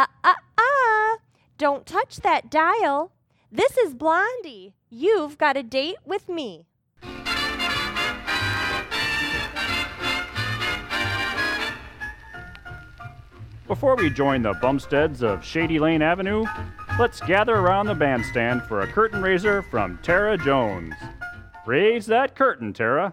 Uh uh uh! Don't touch that dial. This is Blondie. You've got a date with me. Before we join the Bumsteads of Shady Lane Avenue, let's gather around the bandstand for a curtain raiser from Tara Jones. Raise that curtain, Tara.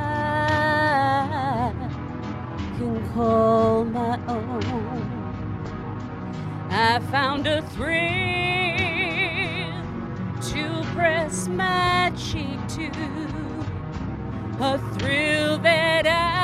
call my own. I found a thrill to press my cheek to, a thrill that I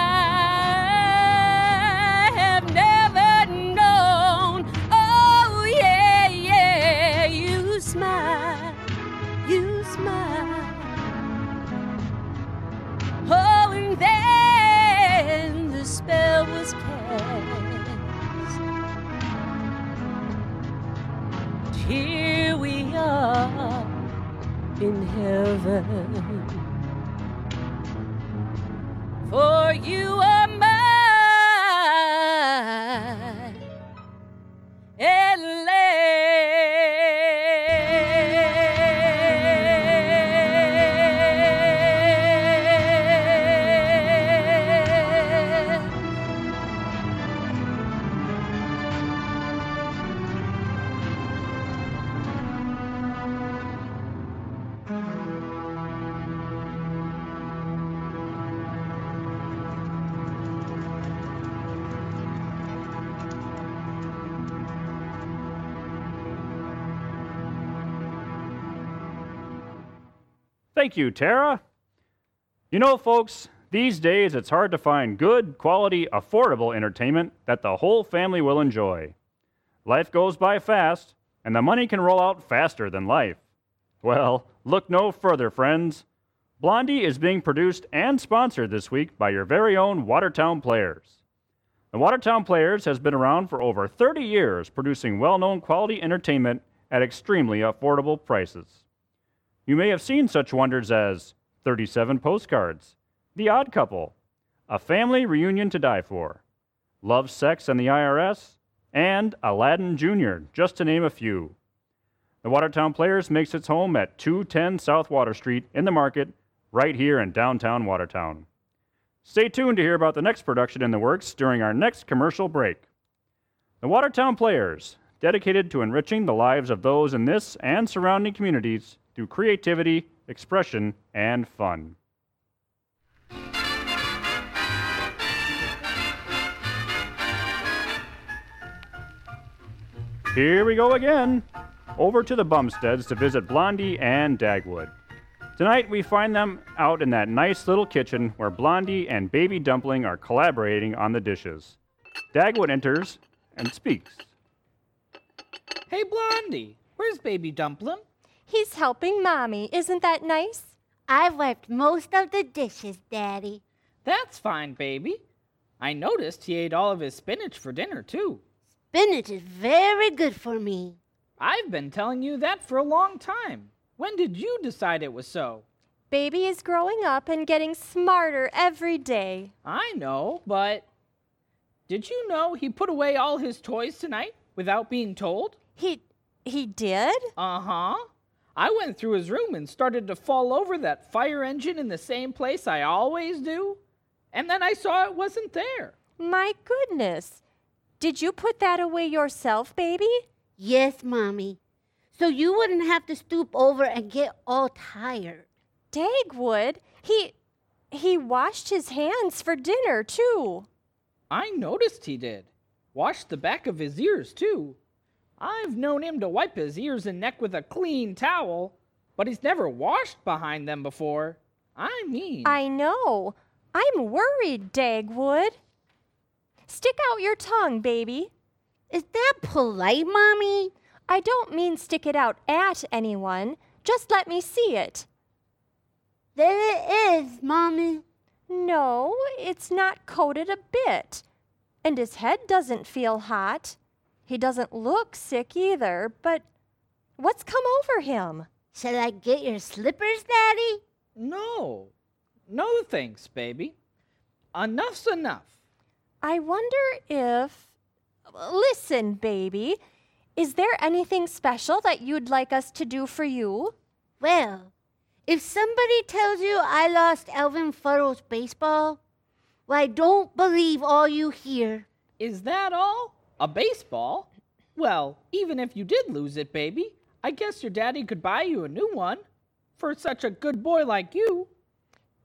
Thank you, Tara. You know, folks, these days it's hard to find good, quality, affordable entertainment that the whole family will enjoy. Life goes by fast, and the money can roll out faster than life. Well, look no further, friends. Blondie is being produced and sponsored this week by your very own Watertown Players. The Watertown Players has been around for over 30 years, producing well known quality entertainment at extremely affordable prices. You may have seen such wonders as 37 postcards, The Odd Couple, A Family Reunion to Die For, Love, Sex, and the IRS, and Aladdin Jr., just to name a few. The Watertown Players makes its home at 210 South Water Street in the market, right here in downtown Watertown. Stay tuned to hear about the next production in the works during our next commercial break. The Watertown Players, dedicated to enriching the lives of those in this and surrounding communities through creativity, expression, and fun. Here we go again. Over to the Bumsteads to visit Blondie and Dagwood. Tonight we find them out in that nice little kitchen where Blondie and Baby Dumpling are collaborating on the dishes. Dagwood enters and speaks. Hey, Blondie, where's Baby Dumpling? He's helping Mommy. Isn't that nice? I've wiped most of the dishes, Daddy. That's fine, baby. I noticed he ate all of his spinach for dinner, too. Spinach is very good for me. I've been telling you that for a long time. When did you decide it was so? Baby is growing up and getting smarter every day. I know, but did you know he put away all his toys tonight without being told? He he did? Uh huh. I went through his room and started to fall over that fire engine in the same place I always do. And then I saw it wasn't there. My goodness. Did you put that away yourself, baby? Yes, Mommy. So you wouldn't have to stoop over and get all tired. Dagwood, he he washed his hands for dinner, too. I noticed he did. Washed the back of his ears, too. I've known him to wipe his ears and neck with a clean towel, but he's never washed behind them before. I mean, I know. I'm worried, Dagwood. Stick out your tongue, baby. Is that polite, Mommy? I don't mean stick it out at anyone. Just let me see it. There it is, Mommy. No, it's not coated a bit. And his head doesn't feel hot. He doesn't look sick either, but what's come over him? Shall I get your slippers, Daddy? no. No thanks, baby. Enough's enough. I wonder if. Listen, baby. Is there anything special that you'd like us to do for you? Well, if somebody tells you I lost Alvin Fuddle's baseball, well, I don't believe all you hear. Is that all? A baseball? Well, even if you did lose it, baby, I guess your daddy could buy you a new one. For such a good boy like you.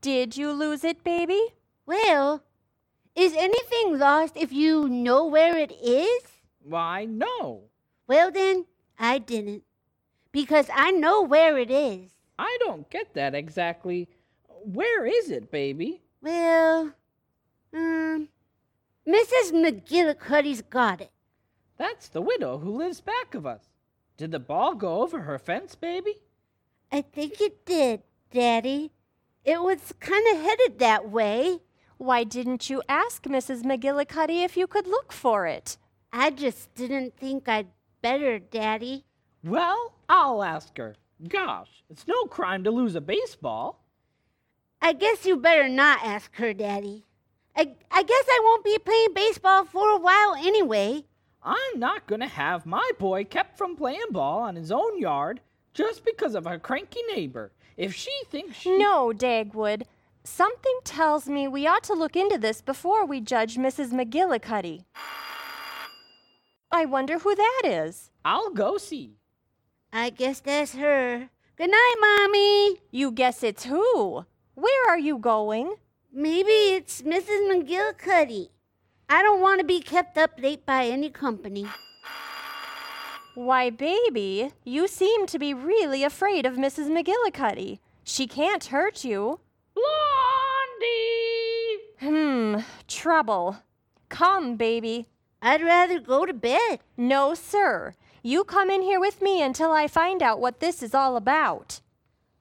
Did you lose it, baby? Well, is anything lost if you know where it is? Why, no. Well, then, I didn't. Because I know where it is. I don't get that exactly. Where is it, baby? Well, um, Mrs. McGillicuddy's got it. That's the widow who lives back of us. Did the ball go over her fence, baby? I think it did, Daddy. It was kind of headed that way. Why didn't you ask Mrs. McGillicuddy if you could look for it? I just didn't think I'd better, Daddy. Well, I'll ask her. Gosh, it's no crime to lose a baseball. I guess you better not ask her, Daddy. I, I guess I won't be playing baseball for a while anyway. I'm not going to have my boy kept from playing ball on his own yard just because of a cranky neighbor. If she thinks she. No, Dagwood. Something tells me we ought to look into this before we judge Mrs. McGillicuddy. I wonder who that is. I'll go see. I guess that's her. Good night, Mommy. You guess it's who? Where are you going? Maybe it's Mrs. McGillicuddy. I don't want to be kept up late by any company. Why, baby, you seem to be really afraid of Mrs. McGillicuddy. She can't hurt you. Blondie! Hmm, trouble. Come, baby. I'd rather go to bed. No, sir. You come in here with me until I find out what this is all about.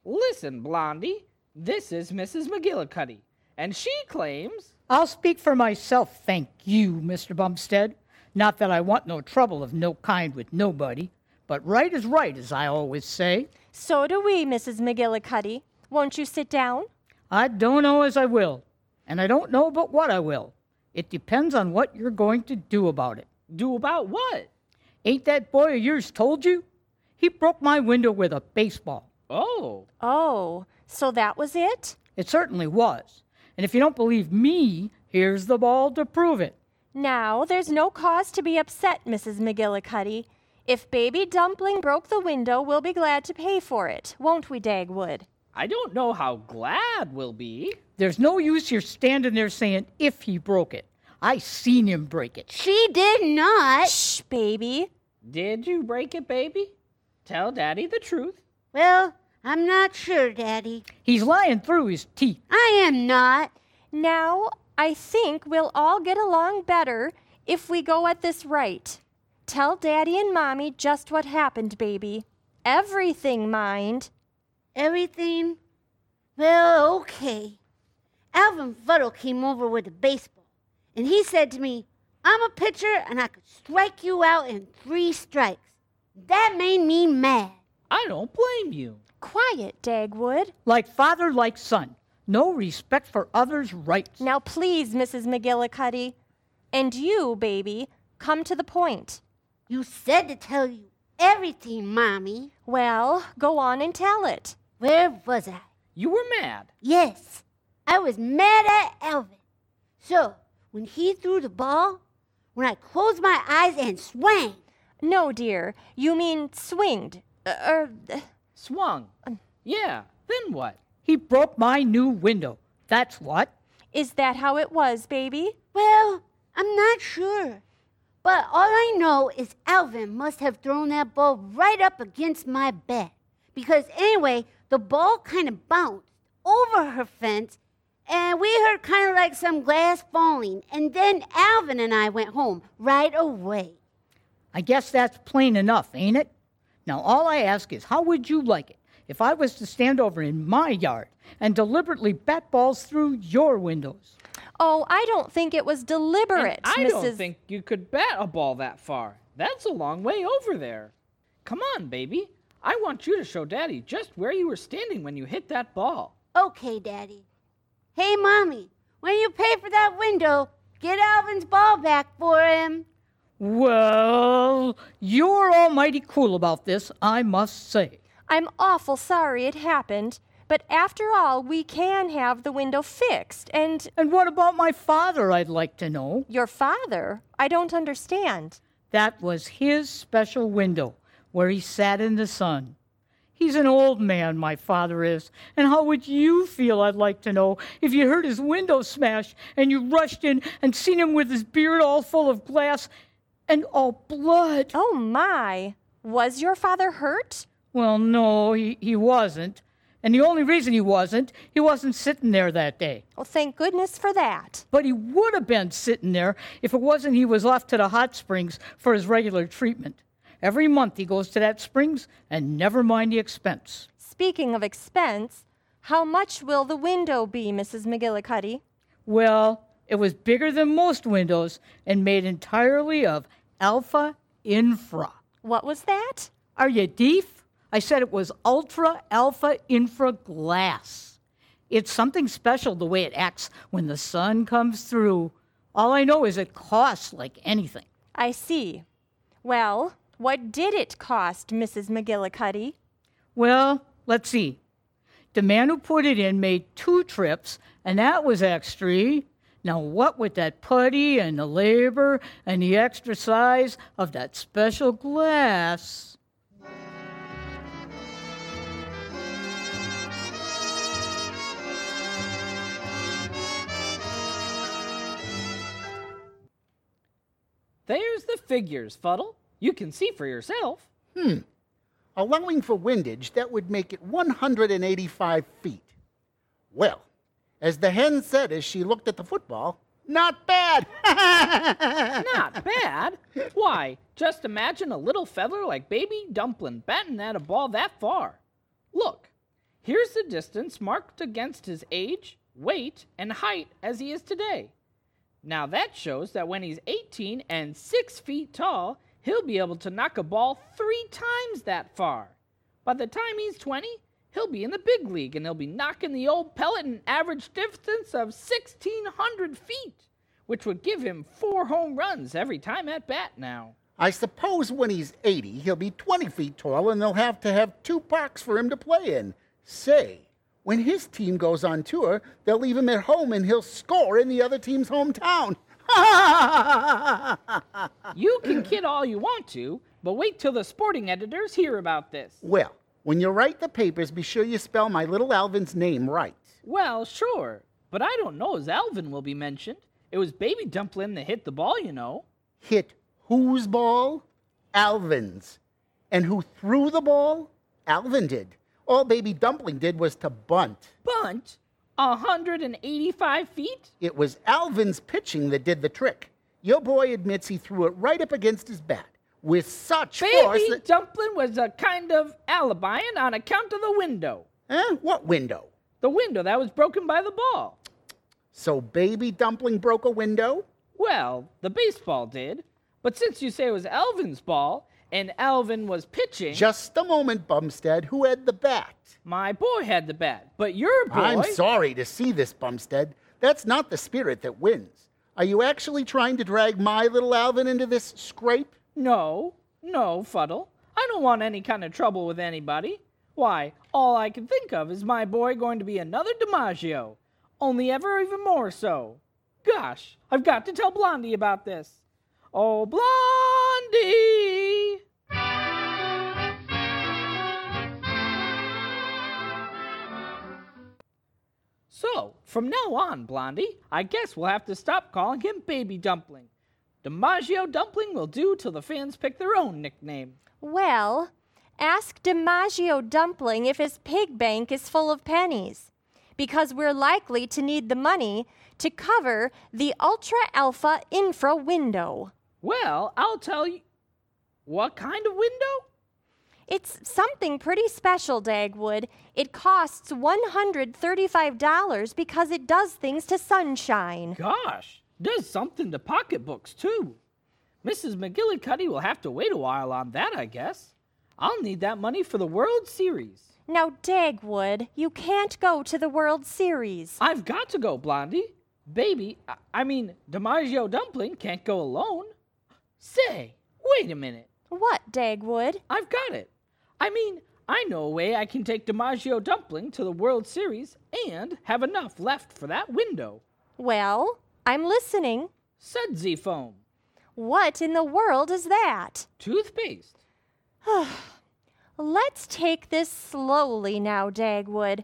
Listen, Blondie. This is Mrs. McGillicuddy, and she claims. I'll speak for myself, thank you, Mr. Bumstead. Not that I want no trouble of no kind with nobody, but right is right, as I always say. So do we, Mrs. McGillicuddy. Won't you sit down? I don't know as I will, and I don't know but what I will. It depends on what you're going to do about it. Do about what? Ain't that boy of yours told you? He broke my window with a baseball. Oh, Oh, so that was it? It certainly was. And if you don't believe me, here's the ball to prove it. Now, there's no cause to be upset, Mrs. McGillicuddy. If Baby Dumpling broke the window, we'll be glad to pay for it, won't we, Dagwood? I don't know how glad we'll be. There's no use you're standing there saying if he broke it. I seen him break it. She did not. Shh, baby. Did you break it, baby? Tell Daddy the truth. Well, I'm not sure, Daddy. He's lying through his teeth. I am not. Now, I think we'll all get along better if we go at this right. Tell Daddy and Mommy just what happened, baby. Everything, mind. Everything. Well, okay. Alvin Fuddle came over with a baseball, and he said to me, I'm a pitcher and I could strike you out in three strikes. That made me mad. I don't blame you. Quiet, Dagwood. Like father, like son. No respect for others' rights. Now, please, Mrs. McGillicuddy. And you, baby, come to the point. You said to tell you everything, Mommy. Well, go on and tell it. Where was I? You were mad. Yes, I was mad at Alvin. So, when he threw the ball, when I closed my eyes and swang, No, dear, you mean swinged. Uh, Er, Swung. Um. Yeah, then what? He broke my new window. That's what. is that how it was, baby? well, I'm not sure. But all I know is Alvin must have thrown that ball right up against my bed. Because anyway, the ball kind of bounced over her fence, and we heard kind of like some glass falling. And then Alvin and I went home right away. I guess that's plain enough, ain't it? Now, all I ask is, how would you like it if I was to stand over in my yard and deliberately bat balls through your windows? Oh, I don't think it was deliberate, And deliberate, I Mrs. don't think you could bat a ball that far. That's a long way over there. Come on, baby. I want you to show Daddy just where you were standing when you hit that ball. Okay, Daddy. Hey, Mommy, when you pay for that window, get Alvin's ball back for him. Well, you're almighty cool about this, I must say. I'm awful sorry it happened, but after all, we can have the window fixed. And And what about my father, I'd like to know? your father? I don't understand. That was his special window where he sat in the sun. He's an old man, my father is. And how would you feel, I'd like to know, if you heard his window smash and you rushed in and seen him with his beard all full of glass and all blood? Oh my! Was your father hurt? Well, no, he, he wasn't. And the only reason he wasn't, he wasn't sitting there that day. Well, thank goodness for that. But he would have been sitting there if it wasn't he was off to the hot springs for his regular treatment. Every month he goes to that springs and never mind the expense. Speaking of expense, how much will the window be, Mrs. McGillicuddy? Well, it was bigger than most windows and made entirely of alpha infra. What was that? Are you deaf? I said it was ultra alpha infra glass. It's something special the way it acts when the sun comes through. All I know is it costs like anything. I see. Well, what did it cost, Mrs. McGillicuddy? Well, let's see. The man who put it in made two trips, and that was extra. Now, what with that putty and the labor and the extra size of that special glass? There's the figures, Fuddle. You can see for yourself. Hmm. Allowing for windage, that would make it 185 feet. Well, as the hen said as she looked at the football, not bad. Not bad. Why, just imagine a little feather like Baby Dumpling batting at a ball that far. Look, here's the distance marked against his age, weight, and height as he is today. Now that shows that when he's 18 and 6 feet tall, he'll be able to knock a ball three times that far. By the time he's 20, he'll be in the big league and he'll be knocking the old pellet an average distance of 1,600 feet, which would give him four home runs every time at bat now. I suppose when he's 80, he'll be 20 feet tall and they'll have to have two parks for him to play in. Say, when his team goes on tour, they'll leave him at home and he'll score in the other team's hometown. You can kid all you want to, but wait till the sporting editors hear about this. well, when you write the papers, be sure you spell my little Alvin's name right. Well, sure, but I don't know as Alvin will be mentioned. It was Baby Dumpling that hit the ball, you know. Hit whose ball? Alvin's. And who threw the ball? Alvin did. All Baby Dumpling did was to bunt. Bunt? A 185 feet? It was Alvin's pitching that did the trick. Your boy admits he threw it right up against his bat with such force Baby that. Dumpling was a kind of alibiing on account of the window. Eh? What window? The window that was broken by the ball. So Baby Dumpling broke a window? Well, the baseball did. But since you say it was Alvin's ball and Alvin was pitching, Just a moment, Bumstead. Who had the bat? my boy had the bat. But your boy. I'm sorry to see this, Bumstead. That's not the spirit that wins. Are you actually trying to drag my little Alvin into this scrape? No, no, Fuddle. I don't want any kind of trouble with anybody. Why, all I can think of is my boy going to be another DiMaggio. Only ever even more so. Gosh, I've got to tell Blondie about this. Oh, Blondie! So, from now on, Blondie, I guess we'll have to stop calling him Baby Dumpling. DiMaggio Dumpling will do till the fans pick their own nickname. Well, ask DiMaggio Dumpling if his pig bank is full of pennies, because we're likely to need the money to cover the Ultra Alpha Infra window. Well, I'll tell you. What kind of window? It's something pretty special, Dagwood. It costs $135 because it does things to sunshine. Gosh, does something to pocketbooks, too. Mrs. McGillicuddy will have to wait a while on that, I guess. I'll need that money for the World Series. Now, Dagwood, you can't go to the World Series. I've got to go, Blondie. Baby, I- I mean, DiMaggio Dumpling can't go alone. Say, wait a minute. What, Dagwood? I've got it. I mean, I know a way I can take DiMaggio Dumpling to the World Series and have enough left for that window. Well, I'm listening. Sudsy foam, What in the world is that? toothpaste. Let's take this slowly now, Dagwood.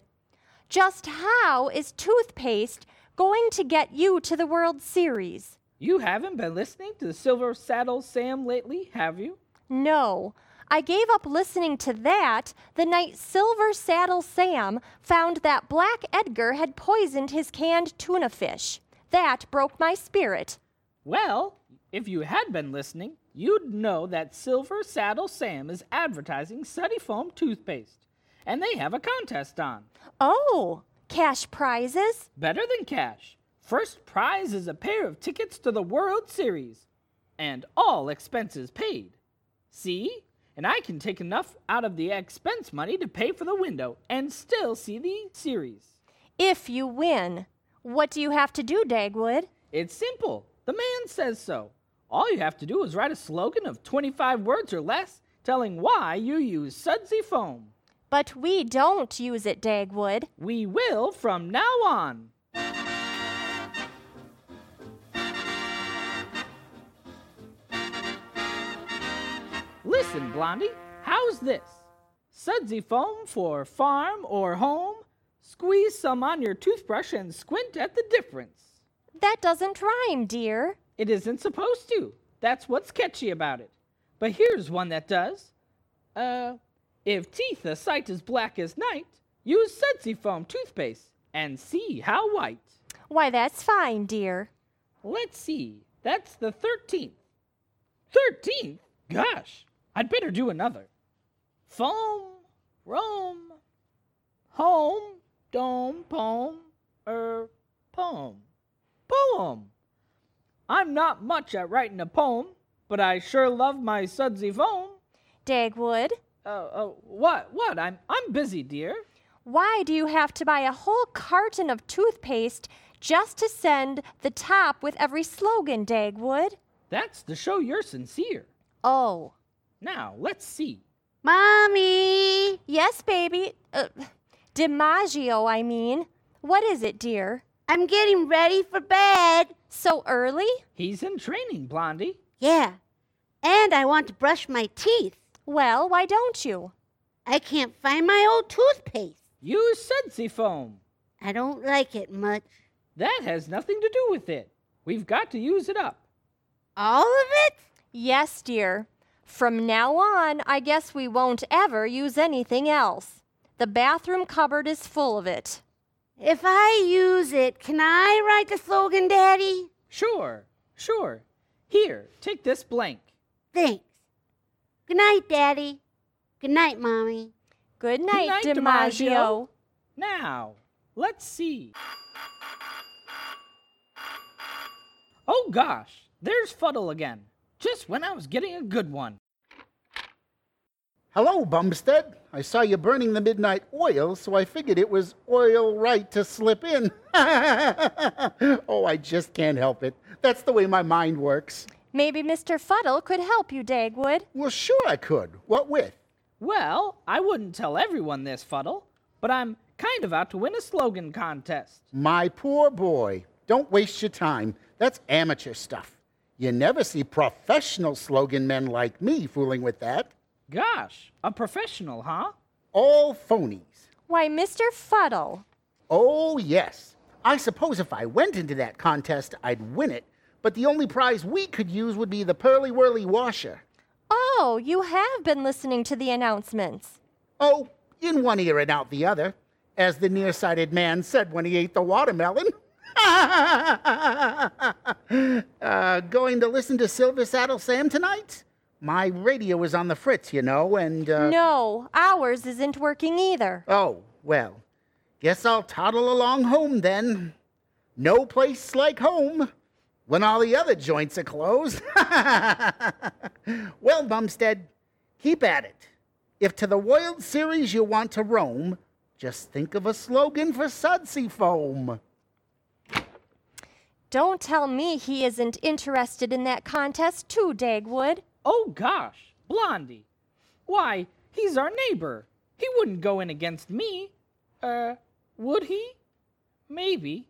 Just how is toothpaste going to get you to the World Series? You haven't been listening to the Silver Saddle Sam lately, have you? No, I gave up listening to that the night Silver Saddle Sam found that Black Edgar had poisoned his canned tuna fish. That broke my spirit. Well, if you had been listening, you'd know that Silver Saddle Sam is advertising Sudsy Foam toothpaste, and they have a contest on. Oh, cash prizes? Better than cash. First prize is a pair of tickets to the World Series, and all expenses paid. See? And I can take enough out of the expense money to pay for the window and still see the series. If you win. What do you have to do, Dagwood? It's simple. The man says so. All you have to do is write a slogan of 25 words or less telling why you use Sudsy Foam. But we don't use it, Dagwood. We will from now on. Listen, Blondie, how's this? Sudsy foam for farm or home? Squeeze some on your toothbrush and squint at the difference. That doesn't rhyme, dear. It isn't supposed to. That's what's catchy about it. But here's one that does. Uh, if teeth a sight as black as night, use Sudsy Foam toothpaste and see how white. Why, that's fine, dear. Let's see. That's the 13th. 13th? Gosh, I'd better do another. Foam, roam, home, dome, poem, er, poem. Poem. I'm not much at writing a poem, but I sure love my sudsy foam. Dagwood, Uh, uh, what? What? I'm I'm busy, dear. why do you have to buy a whole carton of toothpaste just to send the top with every slogan, Dagwood? That's to show you're sincere. Oh. Now, let's see. Mommy! Yes, baby. Uh, DiMaggio, I mean. What is it, dear? I'm getting ready for bed. So early? He's in training, Blondie. Yeah. And I want to brush my teeth. Well, why don't you? I can't find my old toothpaste. Use sudsy foam. I don't like it much. That has nothing to do with it. We've got to use it up. All of it? Yes, dear. From now on, I guess we won't ever use anything else. The bathroom cupboard is full of it. If I use it, can I write the slogan, Daddy? Sure, sure. Here, take this blank. Thanks. Good night, Daddy. Good night, Mommy. Good night, night, DiMaggio. DiMaggio. Now, Let's see. Oh gosh, there's Fuddle again. Just when I was getting a good one. Hello, Bumstead. I saw you burning the midnight oil, so I figured it was oil right to slip in. oh, I just can't help it. That's the way my mind works. Maybe Mr. Fuddle could help you, Dagwood. Well, sure I could. What with? Well, I wouldn't tell everyone this, Fuddle, but I'm kind of out to win a slogan contest. My poor boy. Don't waste your time. That's amateur stuff. You never see professional slogan men like me fooling with that. Gosh, a professional, huh? All phonies. Why, Mr. Fuddle. Oh, yes. I suppose if I went into that contest, I'd win it, but the only prize we could use would be the Pearly Whirly washer. Oh, you have been listening to the announcements. Oh, in one ear and out the other, as the nearsighted man said when he ate the watermelon. uh, going to listen to Silver Saddle Sam tonight? My radio is on the fritz, you know, and. Uh, No, ours isn't working either. Oh, well. Guess I'll toddle along home then. No place like home when all the other joints are closed. well, Bumstead, keep at it. If to the World Series you want to roam, just think of a slogan for Sudsy Foam. Don't tell me he isn't interested in that contest, too, Dagwood. Oh gosh, Blondie. Why, he's our neighbor. He wouldn't go in against me. Uh, would he? Maybe.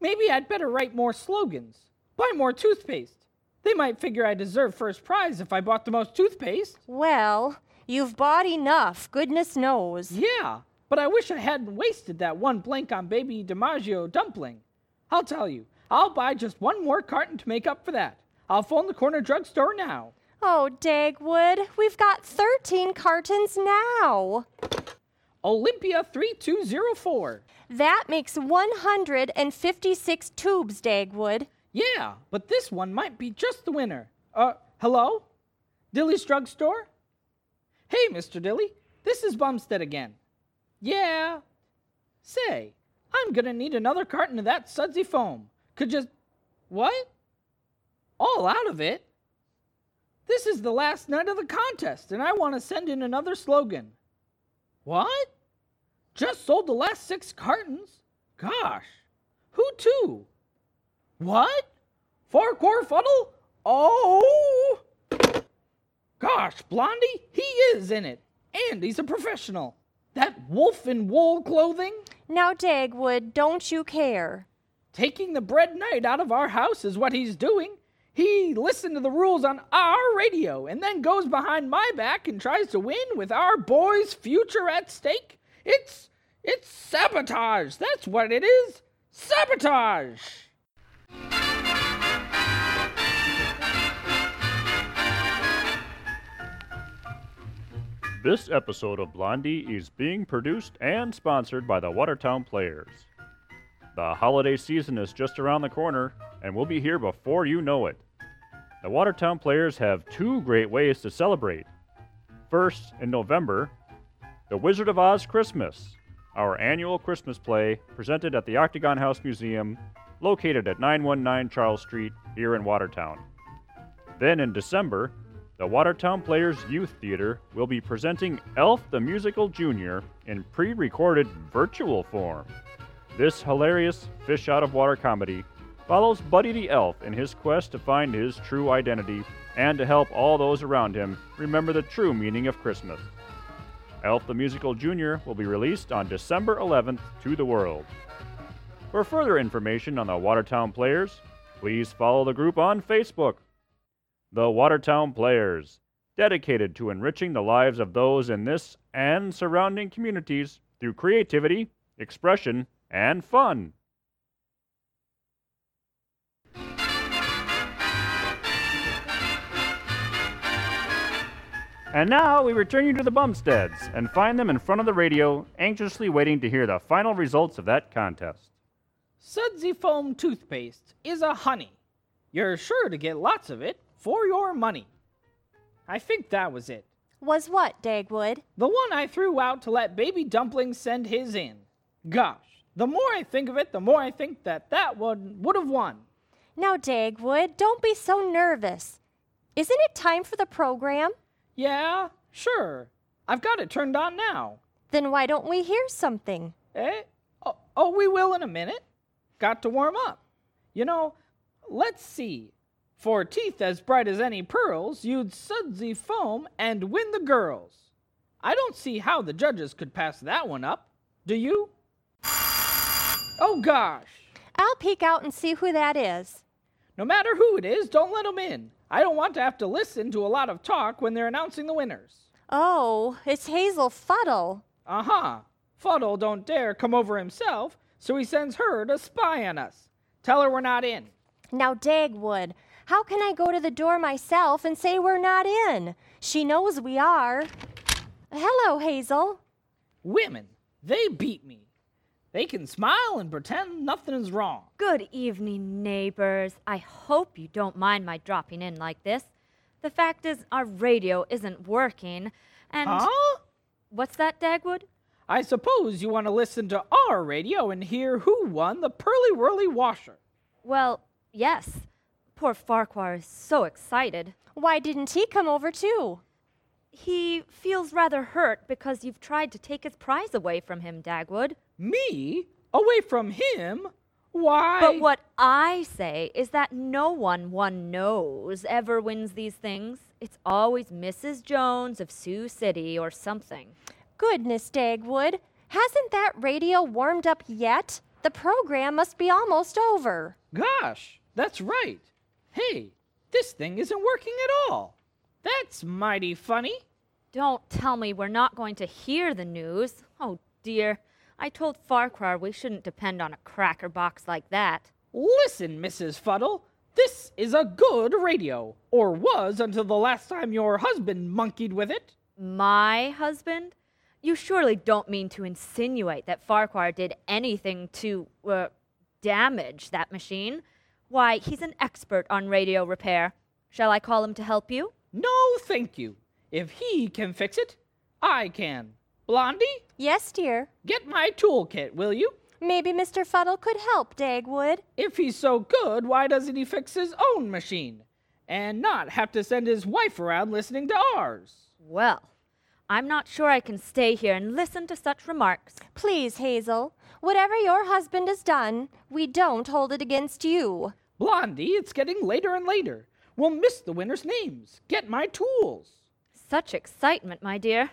Maybe I'd better write more slogans. Buy more toothpaste. They might figure I deserve first prize if I bought the most toothpaste. Well, you've bought enough, goodness knows. Yeah, but I wish I hadn't wasted that one blank on baby DiMaggio dumpling. I'll tell you, I'll buy just one more carton to make up for that. I'll phone the corner drugstore now. Oh, Dagwood, we've got 13 cartons now. Olympia 3204. That makes 156 tubes, Dagwood. Yeah, but this one might be just the winner. Uh, hello? Dilly's drugstore? Hey, Mr. Dilly, this is Bumstead again. Yeah. Say, I'm gonna need another carton of that sudsy foam. Could just. What? All out of it? This is the last night of the contest, and I want to send in another slogan. What? Just sold the last six cartons? Gosh. Who to? What? Farquhar Fuddle? Oh! Gosh, Blondie, he is in it. And he's a professional. That wolf in wool clothing? Now, Dagwood, don't you care? Taking the bread night out of our house is what he's doing. He listened to the rules on our radio and then goes behind my back and tries to win with our boy's future at stake. It's it's sabotage. That's what it is. Sabotage. This episode of Blondie is being produced and sponsored by the Watertown Players. The holiday season is just around the corner, and we'll be here before you know it. The Watertown Players have two great ways to celebrate. First, in November, The Wizard of Oz Christmas, our annual Christmas play presented at the Octagon House Museum, located at 919 Charles Street here in Watertown. Then in December, the Watertown Players Youth Theater will be presenting Elf the Musical Junior in pre recorded virtual form. This hilarious fish out of water comedy follows Buddy the Elf in his quest to find his true identity and to help all those around him remember the true meaning of Christmas. Elf the Musical Junior will be released on December 11th to the world. For further information on the Watertown Players, please follow the group on Facebook. The Watertown Players, dedicated to enriching the lives of those in this and surrounding communities through creativity, expression, and fun. And now we return you to the Bumsteads and find them in front of the radio, anxiously waiting to hear the final results of that contest. Sudsy Foam toothpaste is a honey. You're sure to get lots of it for your money. I think that was it. Was what, Dagwood? The one I threw out to let Baby Dumpling send his in. Gosh, the more I think of it, the more I think that that one would have won. Now, Dagwood, don't be so nervous. Isn't it time for the program? Yeah, sure. I've got it turned on now. Then why don't we hear something? Eh? Oh, oh, we will in a minute. Got to warm up. You know, let's see. For teeth as bright as any pearls, you'd sudsy foam and win the girls. I don't see how the judges could pass that one up. Do you? Oh gosh. I'll peek out and see who that is. No matter who it is, don't let 'em in. I don't want to have to listen to a lot of talk when they're announcing the winners. Oh, it's Hazel Fuddle. Uh huh. Fuddle don't dare come over himself, so he sends her to spy on us. Tell her we're not in. Now, Dagwood, how can I go to the door myself and say we're not in? She knows we are. Hello, Hazel. Women, they beat me. They can smile and pretend nothing is wrong. Good evening, neighbors. I hope you don't mind my dropping in like this. The fact is, our radio isn't working, and. Huh? What's that, Dagwood? I suppose you want to listen to our radio and hear who won the Pearly Whirly Washer. Well, yes. Poor Farquhar is so excited. Why didn't he come over too? He feels rather hurt because you've tried to take his prize away from him, Dagwood. Me? Away from him? Why? But what I say is that no one one knows ever wins these things. It's always Mrs. Jones of Sioux City or something. Goodness, Dagwood. Hasn't that radio warmed up yet? The program must be almost over. Gosh, that's right. Hey, this thing isn't working at all. That's mighty funny. Don't tell me we're not going to hear the news. Oh dear. I told Farquhar we shouldn't depend on a cracker box like that. Listen, Mrs. Fuddle, this is a good radio, or was until the last time your husband monkeyed with it. My husband? You surely don't mean to insinuate that Farquhar did anything to, uh, damage that machine? Why, he's an expert on radio repair. Shall I call him to help you? No, thank you. If he can fix it, I can. Blondie, Yes, dear. get my toolkit, will you? Maybe Mr. Fuddle could help, Dagwood. If he's so good, why doesn't he fix his own machine? And not have to send his wife around listening to ours? Well, I'm not sure I can stay here and listen to such remarks. Please, Hazel. Whatever your husband has done, we don't hold it against you. Blondie, it's getting later and later. We'll miss the winners' names. Get my tools. Such excitement, my dear.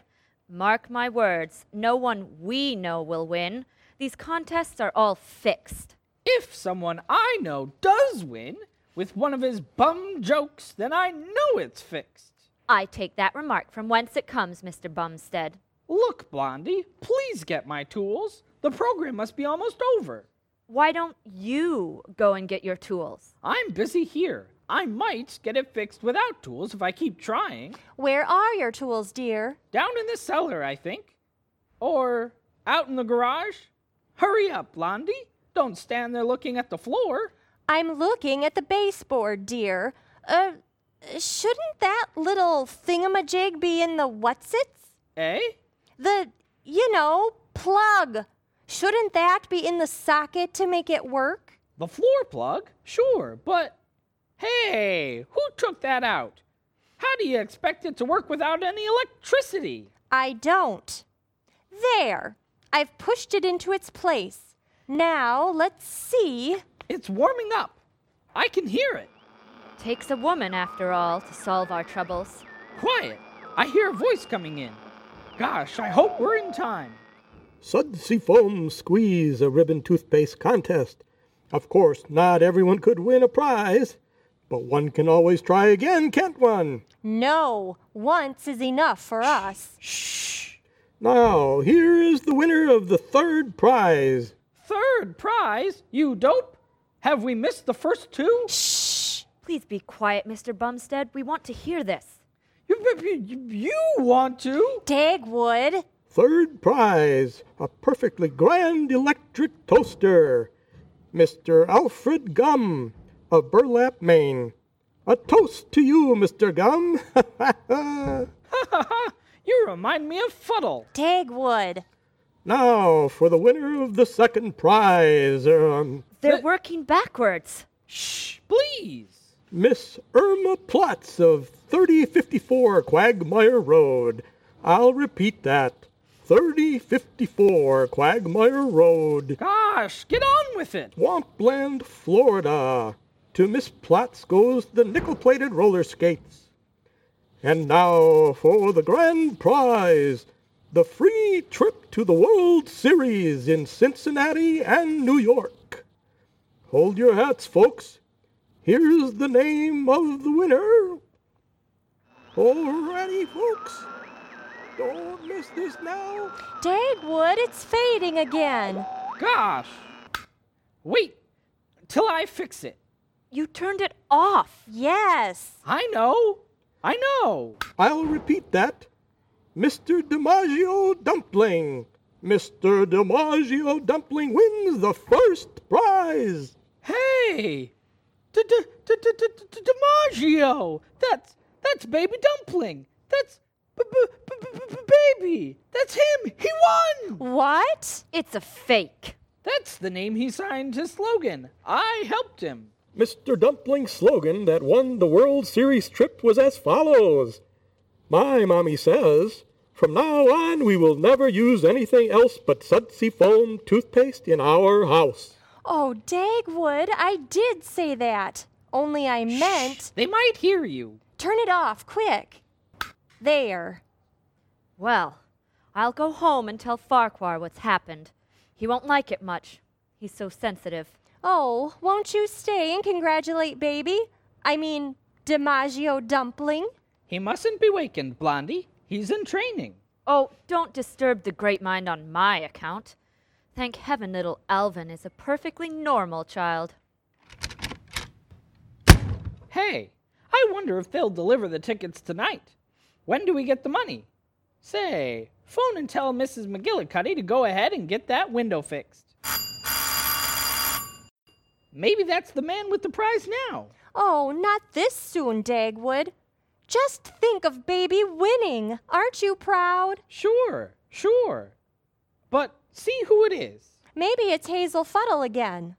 Mark my words, no one we know will win. These contests are all fixed. If someone I know does win with one of his bum jokes, then I know it's fixed. I take that remark from whence it comes, Mr. Bumstead. Look, Blondie, please get my tools. The program must be almost over. Why don't you go and get your tools? I'm busy here. I might get it fixed without tools if I keep trying. Where are your tools, dear? Down in the cellar, I think. Or out in the garage. Hurry up, Blondie. Don't stand there looking at the floor. I'm looking at the baseboard, dear. Uh, shouldn't that little thingamajig be in the whatsits? Eh? The, you know, plug. Shouldn't that be in the socket to make it work? The floor plug? Sure, but hey, who took that out? How do you expect it to work without any electricity? I don't. There. I've pushed it into its place. Now, let's see. It's warming up. I can hear it. Takes a woman, after all, to solve our troubles. Quiet. I hear a voice coming in. Gosh, I hope we're in time. Sudsy Foam Squeeze a Ribbon Toothpaste Contest. Of course, not everyone could win a prize, but one can always try again, can't one? No, once is enough for us. Shh! Now, here is the winner of the third prize. Third prize? You dope? Have we missed the first two? Shh! Please be quiet, Mr. Bumstead. We want to hear this. You, you, you want to? Dagwood. Third prize a perfectly grand electric toaster. Mr. Alfred Gum of Burlap, Maine. A toast to you, Mr. Gum. Ha ha ha. Ha ha ha. You remind me of Fuddle. Dagwood. Now for the winner of the second prize, um, They're working backwards. Shh, please. Miss Irma Platts of 3054 Quagmire Road. I'll repeat that. 3054 Quagmire Road, Gosh, get on with it. Swampland, Florida. To Miss Platts goes the nickel plated roller skates. And now for the grand prize the free trip to the World Series in Cincinnati and New York. Hold your hats, folks. Here's the name of the winner. Alrighty, folks. Don't miss this now. Dagwood, it's fading again. Gosh. Wait till I fix it. You turned it off. Yes. I know. I know. I'll repeat that. Mr. DiMaggio Dumpling. Mr. DiMaggio Dumpling wins the first prize. Hey, DiMaggio. That's that's baby dumpling. That's baby. That's him. He won. What? It's a fake. That's the name he signed his slogan. I helped him. Mr. Dumpling's slogan that won the World Series trip was as follows My mommy says, from now on we will never use anything else but Sudsy Foam toothpaste in our house. Oh, Dagwood, I did say that. Only I meant They might hear you. turn it off quick. There. Well, I'll go home and tell Farquhar what's happened. He won't like it much. He's so sensitive. Oh, won't you stay and congratulate baby? I mean, DiMaggio Dumpling? He mustn't be wakened, Blondie. He's in training. Oh, don't disturb the great mind on my account. Thank heaven little Alvin is a perfectly normal child. Hey, I wonder if they'll deliver the tickets tonight. When do we get the money? Say, phone and tell Mrs. McGillicuddy to go ahead and get that window fixed. Maybe that's the man with the prize now. Oh, not this soon, Dagwood. Just think of baby winning. Aren't you proud? Sure, sure. But see who it is. Maybe it's Hazel Fuddle again.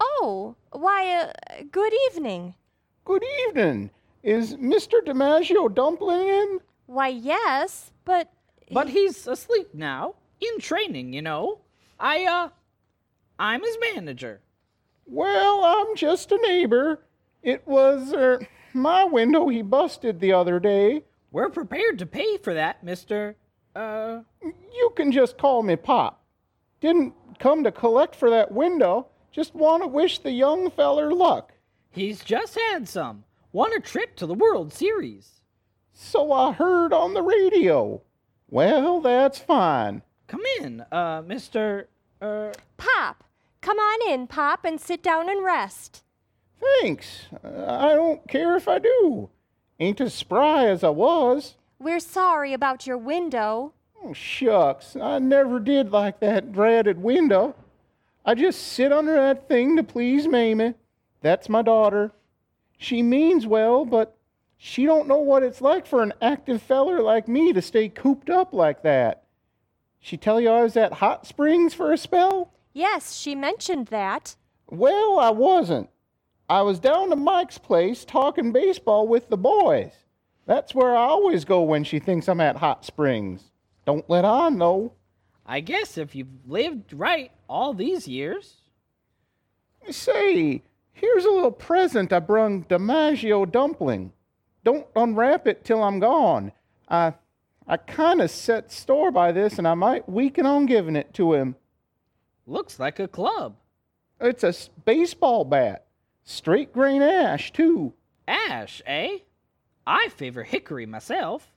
Oh, why, uh, good evening. Good evening. Is Mr. DiMaggio Dumpling in? Why, yes, but But he's asleep now, in training, you know. I, uh, I'm his manager. Well, I'm just a neighbor. It was, er, my window he busted the other day. We're prepared to pay for that, Mr. Uh, You can just call me Pop. Didn't come to collect for that window. Just want to wish the young feller luck. he's just had some. Won a trip to the World Series. So I heard on the radio. Well, that's fine. Come in, uh, Mr. Uh, Pop, come on in, Pop, and sit down and rest. Thanks. I don't care if I do. Ain't as spry as I was. We're sorry about your window. Oh, shucks, I never did like that dreaded window. I just sit under that thing to please Mamie. That's my daughter. She means well, but she don't know what it's like for an active feller like me to stay cooped up like that. She tell you I was at Hot Springs for a spell? Yes, she mentioned that. Well, I wasn't. I was down to Mike's place talking baseball with the boys. That's where I always go when she thinks I'm at Hot Springs. Don't let on, though. I guess if you've lived right all these years. Say, here's a little present I brung DiMaggio Dumpling. Don't unwrap it till I'm gone. I, I kind of set store by this, and I might weaken on giving it to him. Looks like a club. It's a baseball bat, straight grain ash too. Ash, eh? I favor hickory myself.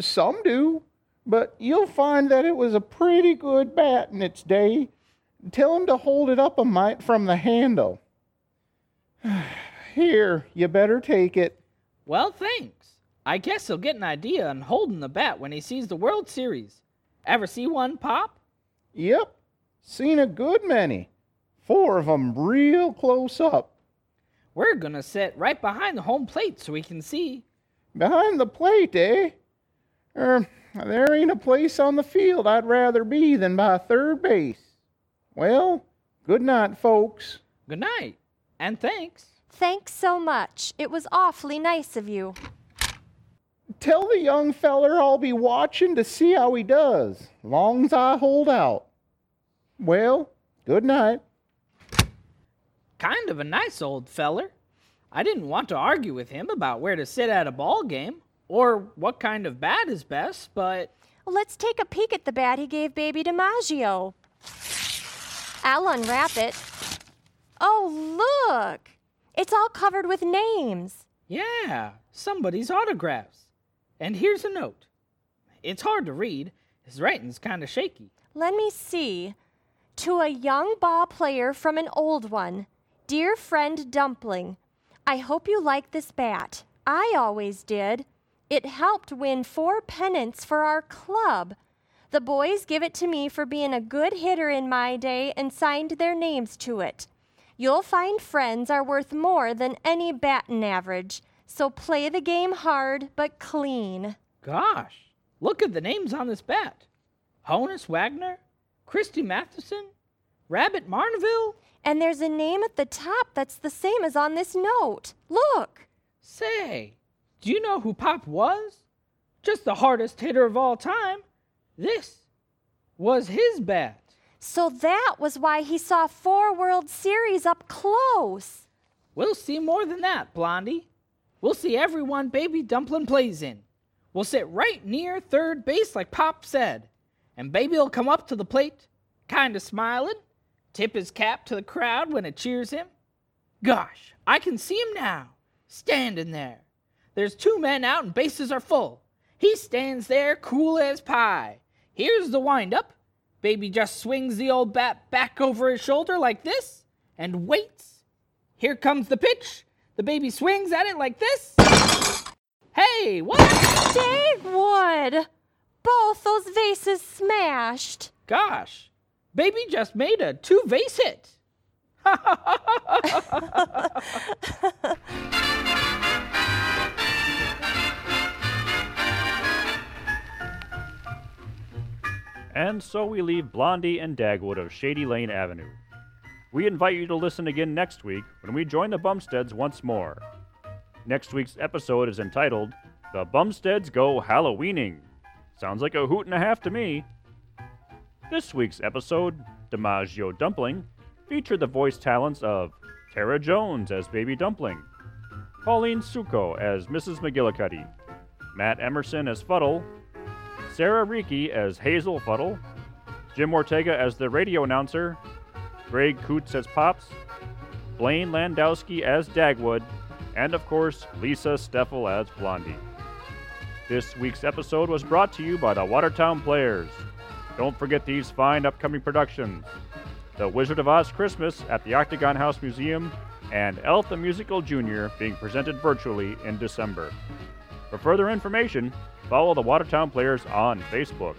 Some do, but you'll find that it was a pretty good bat in its day. Tell him to hold it up a mite from the handle. Here, you better take it. Well, thanks. I guess he'll get an idea on holding the bat when he sees the World Series. Ever see one pop? Yep, seen a good many. Four of 'em real close up. We're gonna sit right behind the home plate so we can see. Behind the plate, eh? Er, There ain't a place on the field I'd rather be than by third base. Well, good night, folks. Good night, and thanks. Thanks so much. It was awfully nice of you. Tell the young feller I'll be watching to see how he does, long's I hold out. Well, good night. Kind of a nice old feller. I didn't want to argue with him about where to sit at a ball game or what kind of bat is best, but let's take a peek at the bat he gave Baby DiMaggio. I'll unwrap it. Oh, look! It's all covered with names. yeah, somebody's autographs. And here's a note. It's hard to read. His writing's kind of shaky. Let me see. To a young ball player from an old one. Dear friend Dumpling, I hope you like this bat. I always did. It helped win four pennants for our club. The boys give it to me for being a good hitter in my day and signed their names to it. You'll find friends are worth more than any batting average, so play the game hard but clean. Gosh, look at the names on this bat Honus Wagner, Christy Mathewson, Rabbit Maranville. And there's a name at the top that's the same as on this note. Look! Say, do you know who Pop was? Just the hardest hitter of all time. This was his bat. So that was why he saw four World Series up close. We'll see more than that, Blondie. We'll see everyone Baby Dumpling plays in. We'll sit right near third base, like Pop said. And Baby'll come up to the plate, kind of smiling, tip his cap to the crowd when it cheers him. Gosh, I can see him now, standing there. There's two men out and bases are full. He stands there cool as pie. Here's the windup. Baby just swings the old bat back over his shoulder like this and waits. Here comes the pitch. The baby swings at it like this. Hey, what? Dagwood! Both those vases smashed. Gosh, baby just made a two vase hit. And so we leave Blondie and Dagwood of Shady Lane Avenue. We invite you to listen again next week when we join the Bumsteads once more. Next week's episode is entitled The Bumsteads Go Halloweening. Sounds like a hoot and a half to me. This week's episode, DiMaggio Dumpling, featured the voice talents of Tara Jones as Baby Dumpling, Pauline Suko as Mrs. McGillicuddy, Matt Emerson as Fuddle, Sarah Reiki as Hazel Fuddle, Jim Ortega as the radio announcer, Greg Coots as Pops, Blaine Landowski as Dagwood, and of course, Lisa Steffel as Blondie. This week's episode was brought to you by the Watertown Players. Don't forget these fine upcoming productions The Wizard of Oz Christmas at the Octagon House Museum, and Elf the Musical Jr. being presented virtually in December. For further information, follow the Watertown Players on Facebook.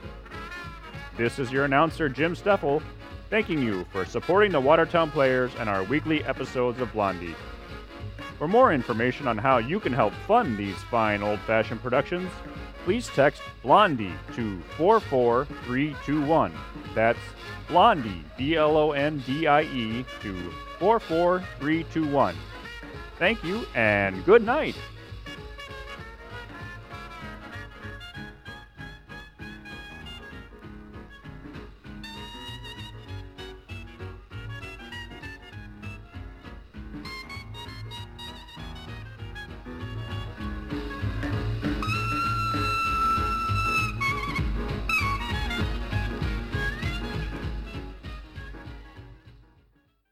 This is your announcer, Jim Steffel, thanking you for supporting the Watertown Players and our weekly episodes of Blondie. For more information on how you can help fund these fine old fashioned productions, please text Blondie to 44321. That's Blondie, B L O N D I E, to 44321. Thank you and good night.